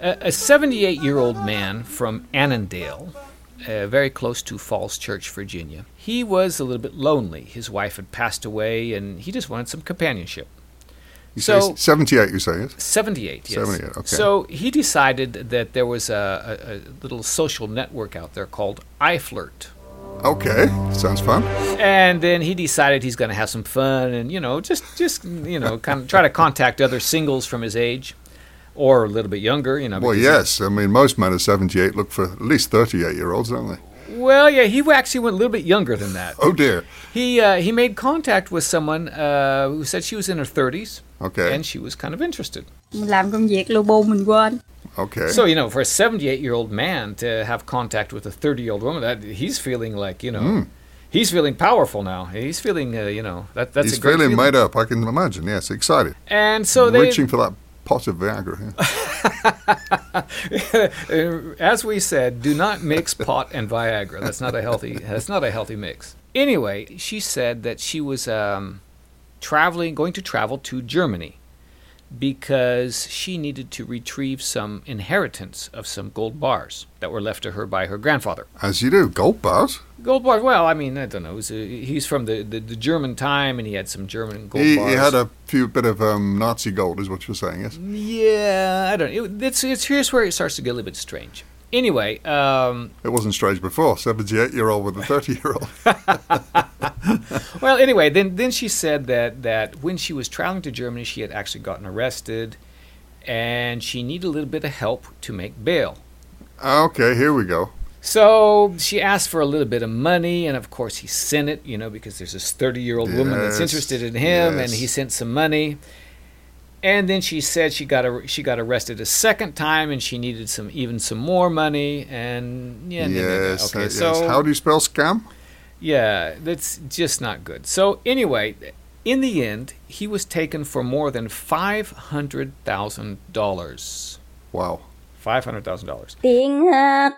A 78 year old man from Annandale, uh, very close to Falls Church, Virginia, he was a little bit lonely. His wife had passed away and he just wanted some companionship. You So- say 78, you say, yes? 78, yes. 78, okay. So he decided that there was a, a, a little social network out there called iFlirt. Okay, sounds fun. And then he decided he's going to have some fun and, you know, just, just you know, kind of try to contact other singles from his age or a little bit younger, you know. Well, yes. I mean, most men at 78 look for at least 38 year olds, don't they? Well, yeah, he actually went a little bit younger than that. Oh, dear. He uh, he made contact with someone uh, who said she was in her 30s Okay. and she was kind of interested. Mình làm công việc lâu bù mình quên Okay. So, you know, for a 78 year old man to have contact with a 30 year old woman, that he's feeling like, you know, Hmm. he's feeling powerful now. He's feeling, uh, you know, that, that's He's a great feeling feeling. made up, I can imagine. Yes, excited. And so they, Reaching for that pot of Viagra. yeah. As we said, do not mix pot and Viagra. That's not a healthy. That's not a healthy mix. Anyway, she said that she was um, traveling, going to travel to Germany because she needed to retrieve some inheritance of some gold bars that were left to her by her grandfather. As you do. Gold bars. Gold bars. Well, I mean, I don't know. Was, uh, he's from the, the, the German time, and he had some German gold He, bars. he had a few bit of um, Nazi gold, is what you're saying, yes? yeah, I don't. It, it's it's here's where it starts to get a little bit strange. Anyway, um, It wasn't strange before. 78 year old with a 30 year old. Well, anyway, then then she said that that when she was traveling to Germany, she had actually gotten arrested, and she needed a little bit of help to make bail. Okay, here we go. So she asked for a little bit of money, and of course he sent it, you know, because there's this 30 year old woman that's interested in him, and he sent some money. And then she said she got ar- she got arrested a second time, and she needed some even some more money, and yeah, no, no, no. yes, uh, okay, yes. so How do you spell scam? Yeah, that's just not good. So anyway, in the end, he was taken for more than five hundred thousand dollars. Wow. Five hundred thousand dollars. Tiếng hát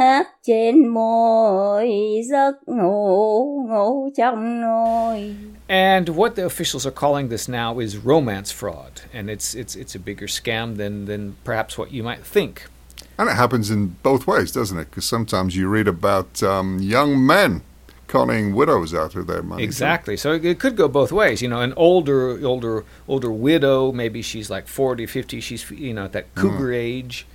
hát trên môi Giấc ngủ ngủ trong nôi And what the officials are calling this now is romance fraud, and it's it's it's a bigger scam than than perhaps what you might think. And it happens in both ways, doesn't it? Because sometimes you read about um, young men conning widows out of their money. Exactly. So it, it could go both ways. You know, an older older older widow, maybe she's like 40, 50, she's you know at that mm-hmm. cougar age.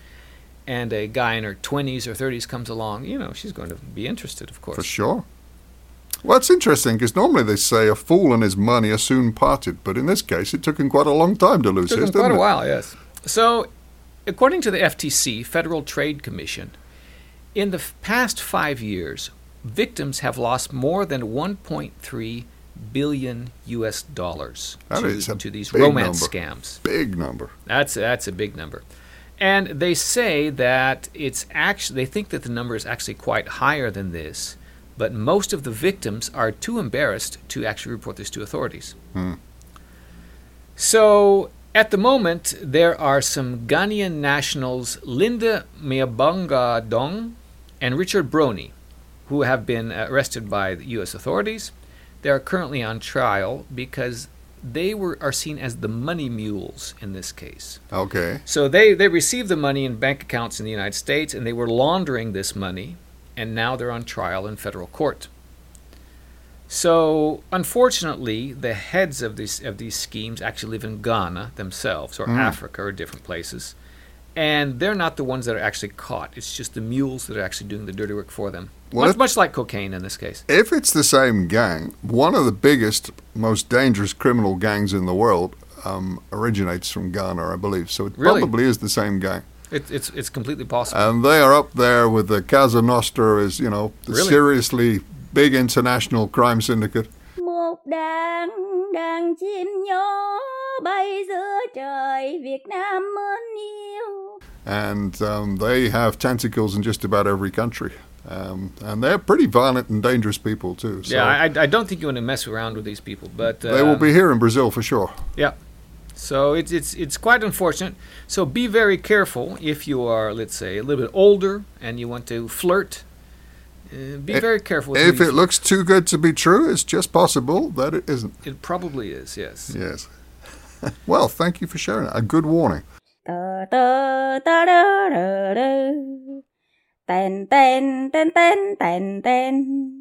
And a guy in her 20s or 30s comes along, you know, she's going to be interested, of course. For sure. Well, it's interesting because normally they say a fool and his money are soon parted, but in this case, it took him quite a long time to lose Took his, him quite a it? while, yes. So, according to the FTC, Federal Trade Commission, in the past five years, victims have lost more than 1.3 billion U.S. dollars to, to these big romance number. scams. Big number. That's that's a big number. And they say that it's actually they think that the number is actually quite higher than this, but most of the victims are too embarrassed to actually report this to authorities. Hmm. So at the moment, there are some Ghanaian nationals, Linda Miabanga Dong and Richard Brony, who have been arrested by the U.S. authorities. They are currently on trial because they were are seen as the money mules in this case. Okay. So they, they received the money in bank accounts in the United States and they were laundering this money, and now they're on trial in federal court. So unfortunately, the heads of these of these schemes actually live in Ghana themselves, or Mm. Africa, or different places, and they're not the ones that are actually caught. It's just the mules that are actually doing the dirty work for them. Well, much, if- much like cocaine in this case. If it's the same gang, one of the biggest, most dangerous criminal gangs in the world um, originates from Ghana, I believe. So it Really? probably is the same gang. It, it's it's completely possible. And they are up there with the Cosa Nostra as, you know, the Really? seriously big international crime syndicate. Một đàn đàn chim nhỏ bay giữa trời Việt Nam mến yêu and um, they have tentacles in just about every country. Um, and they're pretty violent and dangerous people too. So yeah, I, I, don't think you want to mess around with these people, but they will um, be here in Brazil for sure. Yeah, so it's it's it's quite unfortunate. So be very careful if you are, let's say, a little bit older and you want to flirt. Uh, be it, very careful. if it looks too good to be true, it's just possible that it isn't. It probably is. Yes. Yes. well, thank you for sharing. A good warning. 哒哒哒哒哒，噔噔噔噔噔噔。